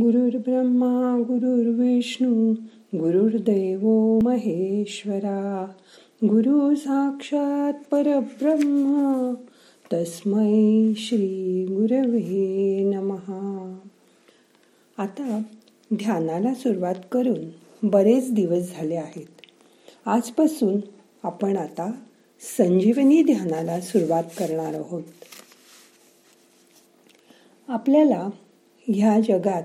गुरुर्ब्रह्मा गुरुर्विष्णू गुरुर्देव महेश्वरा. गुरु साक्षात परब्रह्म तस्मै श्री गुरवे नमहा आता ध्यानाला सुरुवात करून बरेच दिवस झाले आहेत. आजपासून आपण आता संजीवनी ध्यानाला सुरुवात करणार आहोत. आपल्याला ह्या जगात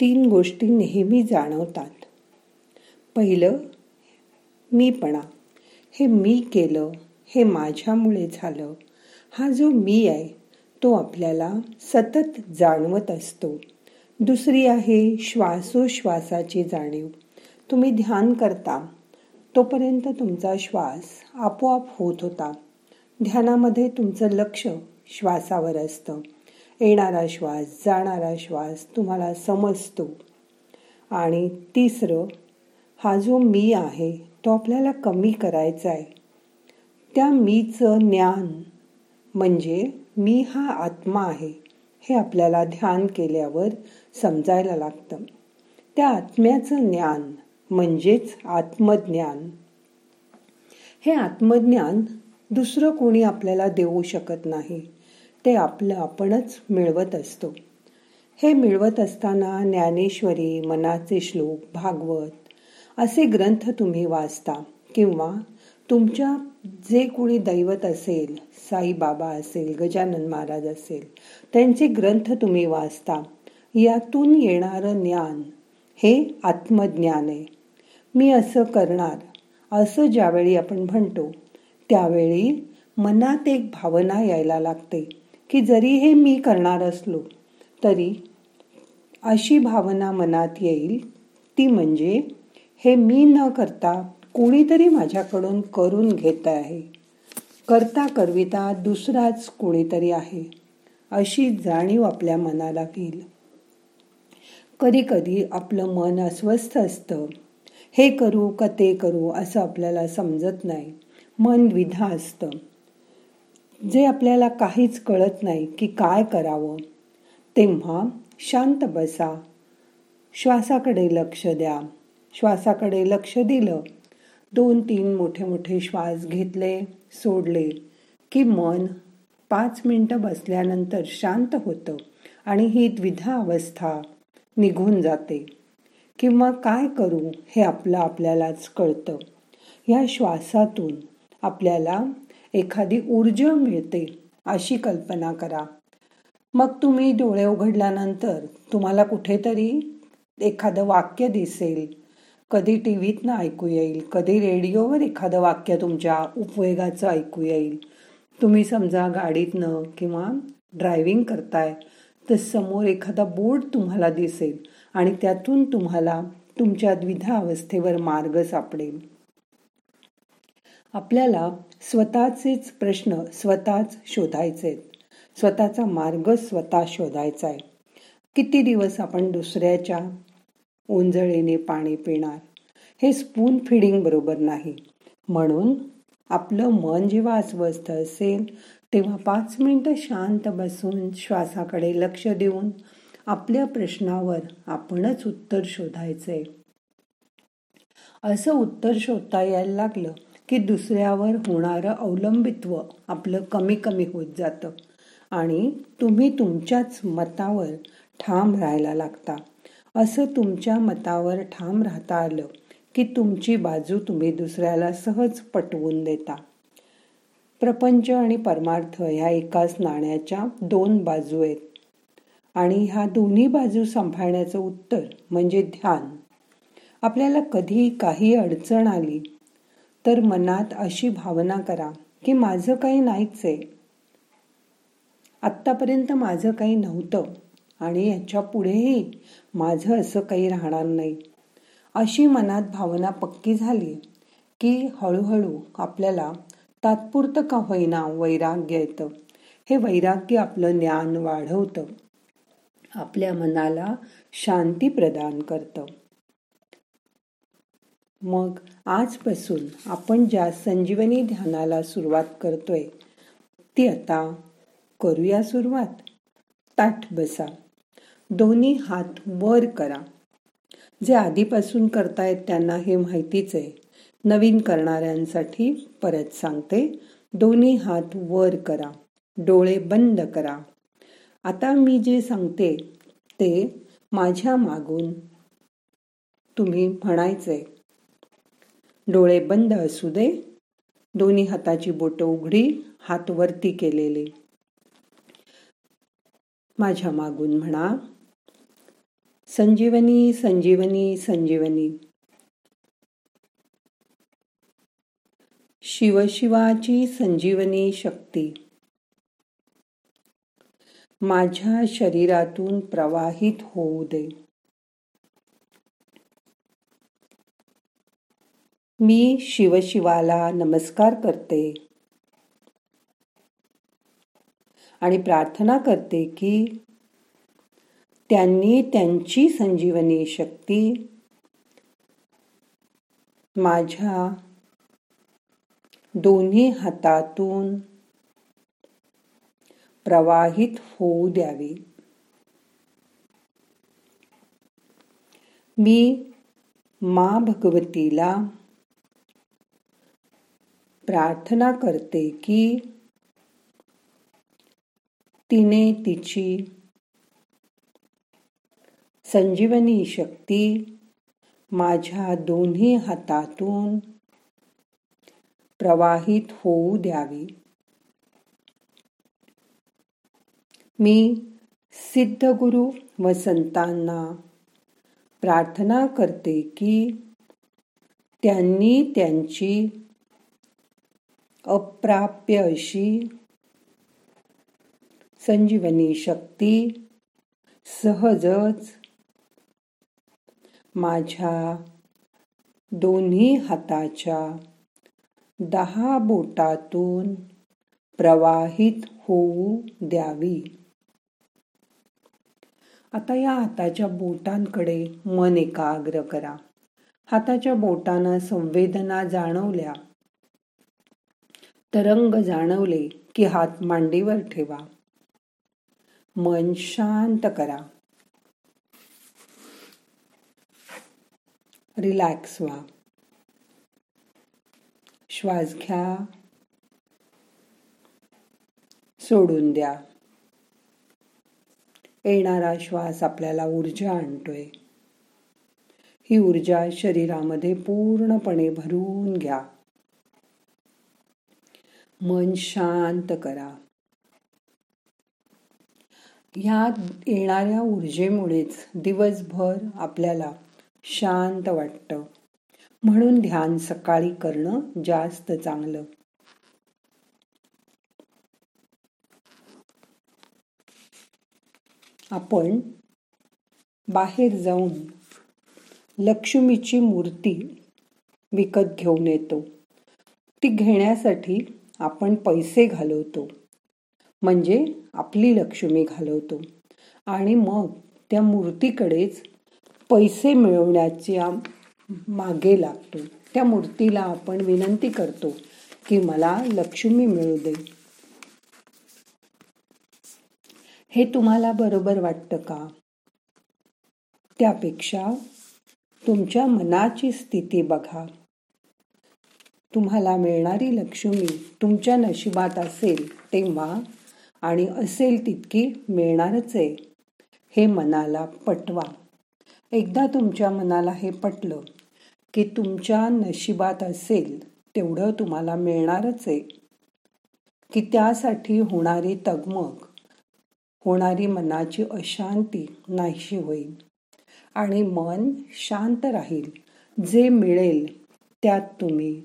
तीन गोष्टी नेहमी जाणवतात. पहिलं मीपणा. हे मी केलं हे माझ्यामुळे झालं. हा जो मी आहे तो आपल्याला सतत जाणवत असतो. दुसरी आहे श्वासोश्वासाची जाणीव. तुम्ही ध्यान करता तोपर्यंत तुमचा श्वास आपोआप होत होता. ध्यानामध्ये तुमचं लक्ष श्वासावर असतं. येणारा श्वास जाणारा श्वास तुम्हाला समजतो. आणि तिसरं हा जो मी आहे तो आपल्याला कमी करायचा आहे. त्या मीचं ज्ञान म्हणजे मी हा आत्मा आहे हे आपल्याला ध्यान केल्यावर समजायला लागतं. त्या आत्म्याचं ज्ञान म्हणजेच आत्मज्ञान. हे आत्मज्ञान दुसरं कोणी आपल्याला देऊ शकत नाही. ते आपलं आपणच मिळवत असतो. हे मिळवत असताना ज्ञानेश्वरी मनाचे श्लोक भागवत असे ग्रंथ तुम्ही वाचता किंवा तुमच्या जे कोणी दैवत असेल साईबाबा असेल गजानन महाराज असेल त्यांचे ग्रंथ तुम्ही वाचता. यातून येणारं ज्ञान हे आत्मज्ञान आहे. मी असं करणार असं ज्यावेळी आपण म्हणतो त्यावेळी मनात एक भावना यायला लागते. की जरी हे मी करणार असलो तरी अशी भावना मनात येईल ती म्हणजे हे मी न करता कोणीतरी माझ्याकडून करून घेत आहे. करता करविता दुसराच कोणीतरी आहे अशी जाणीव आपल्या मनाला येईल. कधी कधी आपलं मन अस्वस्थ असतं. हे करू का ते करू असं आपल्याला समजत नाही. मन विधा असतं. जे आपल्याला काहीच कळत नाही की काय करावं तेव्हा शांत बसा. श्वासाकडे लक्ष द्या. श्वासाकडे लक्ष दिलं दोन तीन मोठे मोठे श्वास घेतले सोडले की मन पाच मिनटं बसल्यानंतर शांत होतं आणि ही द्विधा अवस्था निघून जाते. किंवा काय करू हे आपलं आपल्यालाच कळतं. या श्वासातून आपल्याला एखादी ऊर्जा मिळते अशी कल्पना करा. मग तुम्ही डोळे उघडल्यानंतर तुम्हाला कुठेतरी एखादं वाक्य दिसेल. कधी टी व्हीतनं ऐकू येईल कधी रेडिओवर एखादं वाक्य तुमच्या उपयोगाचं ऐकू येईल. तुम्ही समजा गाडीतनं किंवा ड्रायव्हिंग करताय तर समोर एखादा बोर्ड तुम्हाला दिसेल आणि त्यातून तुम्हाला तुमच्या द्विधा अवस्थेवर मार्ग सापडेल. आपल्याला स्वतःचेच प्रश्न स्वतःच शोधायचे स्वतःचा मार्ग स्वतः शोधायचा आहे. किती दिवस आपण दुसऱ्याच्या ओंजळीने पाणी पिणार? हे स्पून फिडिंग बरोबर नाही. म्हणून आपलं मन जेव्हा अस्वस्थ असेल तेव्हा पाच मिनिटं शांत बसून श्वासाकडे लक्ष देऊन आपल्या प्रश्नावर आपणच उत्तर शोधायचंय. असं उत्तर शोधता यायला लागलं की दुसऱ्यावर होणारं अवलंबित्व आपलं कमी कमी होत जातं. आणि तुम्ही तुमच्याच मतावर ठाम राहायला लागता. असं तुमच्या मतावर ठाम राहता आलं की तुमची बाजू तुम्ही दुसऱ्याला सहज पटवून देता. प्रपंच आणि परमार्थ ह्या एकाच नाण्याच्या दोन बाजू आहेत. आणि ह्या दोन्ही बाजू सांभाळण्याचं उत्तर म्हणजे ध्यान. आपल्याला कधी काही अडचण आली तर मनात अशी भावना करा की माझं काही नाहीच आहे आत्तापर्यंत माझं काही नव्हतं आणि याच्या पुढेही माझं असं काही राहणार नाही. अशी मनात भावना पक्की झाली की हळूहळू आपल्याला तात्पुरतं का होईना वैराग्य येतं. हे वैराग्य आपलं ज्ञान वाढवतं आपल्या मनाला शांती प्रदान करतं. मग आजपासून आपण ज्या संजीवनी ध्यानाला सुरुवात करतोय ती आता करूया सुरुवात. ताठ बसा. दोन्ही हात वर करा. जे आधीपासून करतायत त्यांना हे माहितीच आहे. नवीन करणाऱ्यांसाठी परत सांगते दोन्ही हात वर करा. डोळे बंद करा. आता मी जे सांगते ते माझ्या मागून तुम्ही म्हणायचंय. डोळे बंद असू दे. दोन्ही हाताची बोटं उघडी हात वरती केलेले. माझ्या मागून म्हणा संजीवनी संजीवनी संजीवनी. शिवशिवाची संजीवनी शक्ती. माझ्या शरीरातून प्रवाहित होऊ दे. मी शिवशिवाला नमस्कार करते. आणि प्रार्थना करते की त्यांनी त्यांची संजीवनी शक्ती माझ्या दोन्ही हातातून प्रवाहित होऊ द्यावी. मी मा भगवतीला प्रार्थना करते की तिने तिची संजीवनी शक्ती माझ्या दोन्ही हातातून प्रवाहित होऊ द्यावी. मी सिद्धगुरु व संतांना प्रार्थना करते की त्यांनी त्यांची अप्राप्य अशी संजीवनी शक्ती सहजच माझ्या दोन्ही हाताच्या दहा बोटातून प्रवाहित होऊ द्यावी. आता या हाताच्या बोटांकडे मन एकाग्र करा. हाताच्या बोटांना संवेदना जाणवल्या तरंग जाणवले की हात मांडीवर ठेवा. मन शांत करा. रिलॅक्स व्हा. श्वास घ्या. सोडून द्या. येणारा श्वास आपल्याला ऊर्जा आणतोय. ही ऊर्जा शरीरामध्ये पूर्णपणे भरून घ्या. मन शांत करा. ह्या येणाऱ्या ऊर्जेमुळेच दिवसभर आपल्याला शांत वाटतं. म्हणून ध्यान सकाळी करणं जास्त चांगलं. आपण बाहेर जाऊन लक्ष्मीची मूर्ती विकत घेऊन येतो. ती घेण्यासाठी आपण पैसे घालवतो. म्हणजे आपली लक्ष्मी घालवतो. आणि मग त्या मूर्तीकडेच पैसे मिळवण्याच्या मागे लागतो. त्या मूर्तीला आपण विनंती करतो की मला लक्ष्मी मिळू दे. हे तुम्हाला बरोबर वाटतं का? त्यापेक्षा तुमच्या मनाची स्थिती बघा. तुम्हाला मिळणारी लक्ष्मी तुमच्या नशिबात असेल तेव्हा आणि असेल तितकी मिळणारच आहे. हे मनाला पटवा. एकदा तुमच्या मनाला हे पटलं की तुमच्या नशिबात असेल तेवढं तुम्हाला मिळणारच आहे. की त्यासाठी होणारी तगमग होणारी मनाची अशांती नाहीशी होईल आणि मन शांत राहील. जे मिळेल त्यात तुम्ही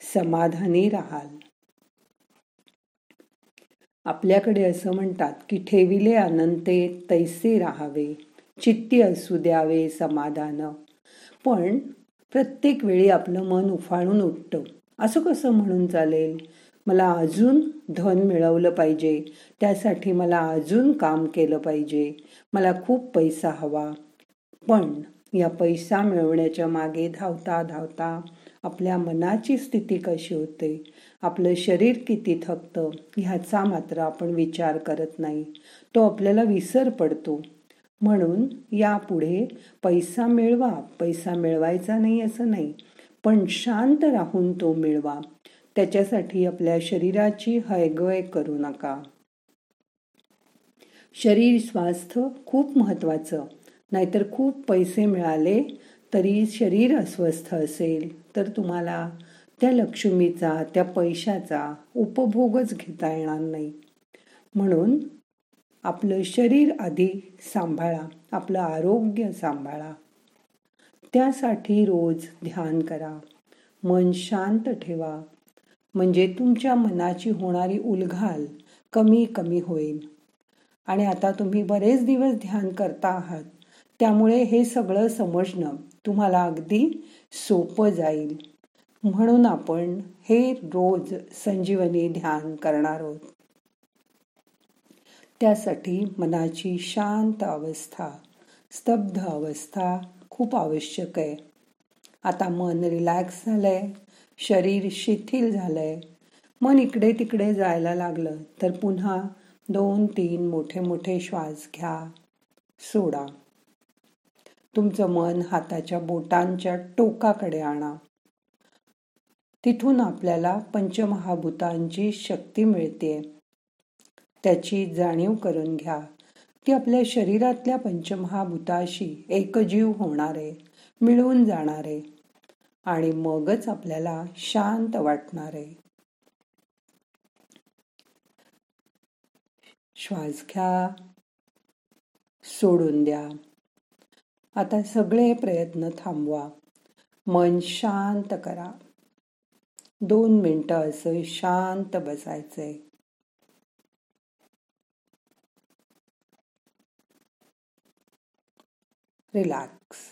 समाधानी राहाल. आपल्याकडे असं म्हणतात की ठेविले अनंते तैसे राहावे चित्ती असू द्यावे समाधान. पण प्रत्येक वेळी आपलं मन उफाळून उठतं. असं कसं म्हणून चालेल? मला अजून धन मिळवलं पाहिजे त्यासाठी मला अजून काम केलं पाहिजे मला खूप पैसा हवा. पण या पैसा मिळवण्याच्या मागे धावता धावता आपल्या मनाची स्थिती कशी होते? आपलं शरीर किती थकतं? ह्याचा मात्र आपण विचार करत नाही. तो आपल्याला विसर पडतो. म्हणून यापुढे पैसा मिळवा. पैसा मिळवायचा नाही असं नाही पण शांत राहून तो मिळवा. त्याच्यासाठी आपल्या शरीराची हयगय करू नका. शरीर स्वास्थ्य खूप महत्वाचं नाहीतर खूप पैसे मिळाले तरी शरीर अस्वस्थ असेल तर तुम्हाला त्या लक्ष्मीचा त्या पैशाचा उपभोगच घेता येणार नाही. म्हणून आपलं शरीर आधी सांभाळा आपलं आरोग्य सांभाळा. त्यासाठी रोज ध्यान करा. मन शांत ठेवा. म्हणजे तुमच्या मनाची होणारी उलघाल कमी कमी होईल. आणि आता तुम्ही बरेच दिवस ध्यान करता आहात त्यामुळे हे सगळं समजणं तुम्हाला अगदी सोपं जाईल. म्हणून आपण हे रोज संजीवनी ध्यान करणार आहोत. त्यासाठी मनाची शांत अवस्था स्तब्ध अवस्था खूप आवश्यक आहे. आता मन रिलॅक्स झालंय शरीर शिथिल झालंय. मन इकडे तिकडे जायला लागलं तर पुन्हा दोन तीन मोठे मोठे श्वास घ्या सोडा. तुमचं मन हाताच्या बोटांच्या टोकाकडे आणा. तिथून आपल्याला पंचमहाभूतांची शक्ती मिळते त्याची जाणीव करून घ्या ती आपल्या शरीरातल्या पंचमहाभूताशी एकजीव होणारे मिळून जाणारे आणि मगच आपल्याला शांत वाटणार. आहे श्वास घ्या. सोडून द्या. आता सगळे प्रयत्न थांबवा. मन शांत करा. दोन मिनटं असं शांत बसायचंय. रिलॅक्स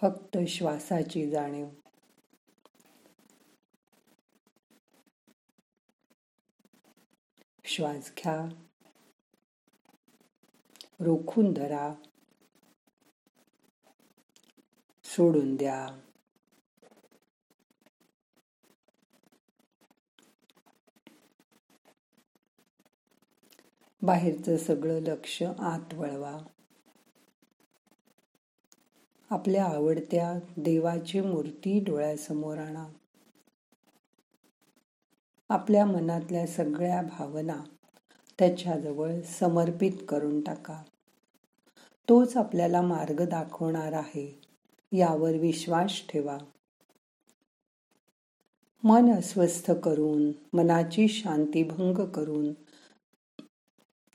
फक्त श्वासाची जाणीव. श्वास घ्या. रोखून धरा. सोडून द्या. बाहेरचं सगळं लक्ष आत वळवा. आपल्या आवडत्या देवाची मूर्ती डोळ्यासमोर आणा. आपल्या मनातल्या सगळ्या भावना त्याच्याजवळ समर्पित करून टाका. तोच आपल्याला मार्ग दाखवणार आहे यावर विश्वास ठेवा. मन अस्वस्थ करून मनाची शांती भंग करून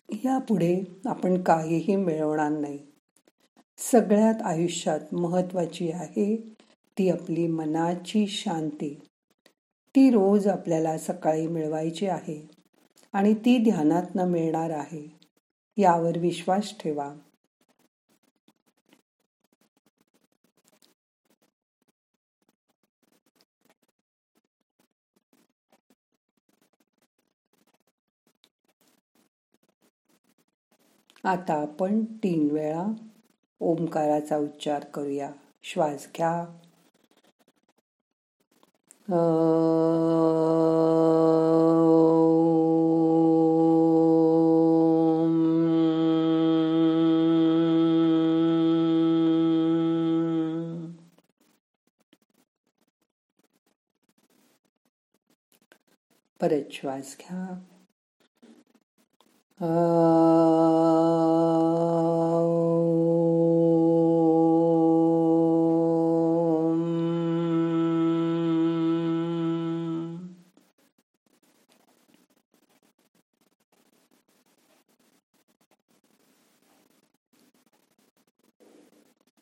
यापुढे आपण काहीही मिळवणार नाही. सगळ्यात आयुष्यात महत्वाची आहे ती आपली मनाची शांती. ती रोज आपल्याला सकाळी मिळवायची आहे आणि ती ध्यानातनं मिळणार आहे यावर विश्वास ठेवा. आता आपण तीन वेळा ओंकाराचा उच्चार करूया. श्वास घ्या. परत श्वास घ्या.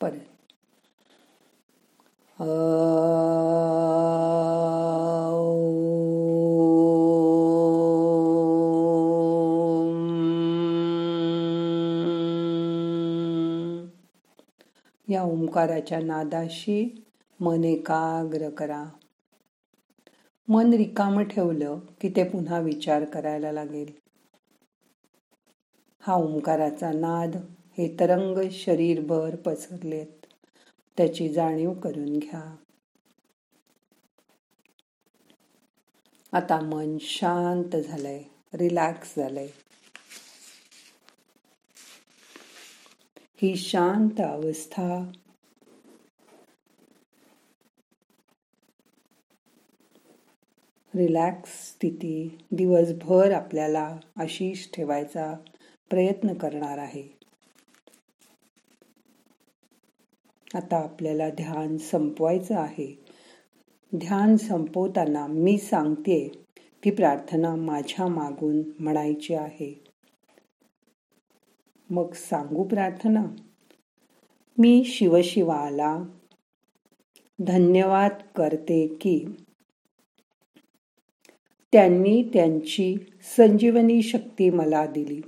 पर्यंत या ओंकाराच्या नादाशी मन एकाग्र करा. मन रिकाम ठेवलं की ते पुन्हा विचार करायला लागेल. हा ओंकाराचा नाद हे तरंग शरीरभर पसरलेत. त्याची जाणीव करून घ्या. आता मन शांत झालंय रिलॅक्स झालंय. ही शांत अवस्था रिलॅक्स स्थिती दिवसभर आपल्याला अशीच ठेवायचा प्रयत्न करणार आहे. आता आपल्याला ध्यान संपवायचं आहे. ध्यान संपवताना मी सांगते ती प्रार्थना माझ्या मागून म्हणायची आहे. मग सांगू प्रार्थना. मी शिवशिवाला धन्यवाद करते की त्यांनी त्यांची संजीवनी शक्ती मला दिली.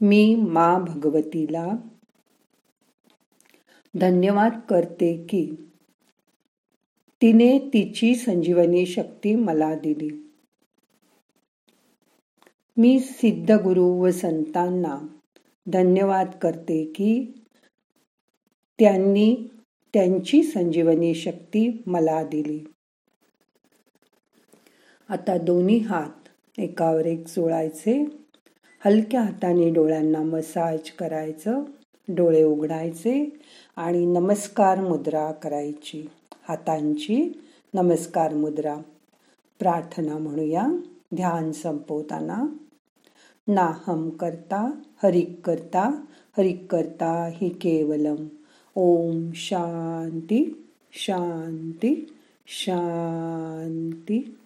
मी मा भगवतीला धन्यवाद करते की तिने तिची संजीवनी शक्ती मला दिली. मी सिद्ध गुरु व संतांना धन्यवाद करते की त्यांनी त्यांची संजीवनी शक्ती मला दिली. आता दोन्ही हात एकावर एक जोडायचे. हलक्या हाताने डोळ्यांना मसाज करायचं डोळे उघडायचे आणि नमस्कार मुद्रा करायची. हातांची नमस्कार मुद्रा. प्रार्थना म्हणूया. ध्यान संपवताना. नाहम करता हरिक करता हरिक करता हि केवलम. ओम शांती शांती शांती.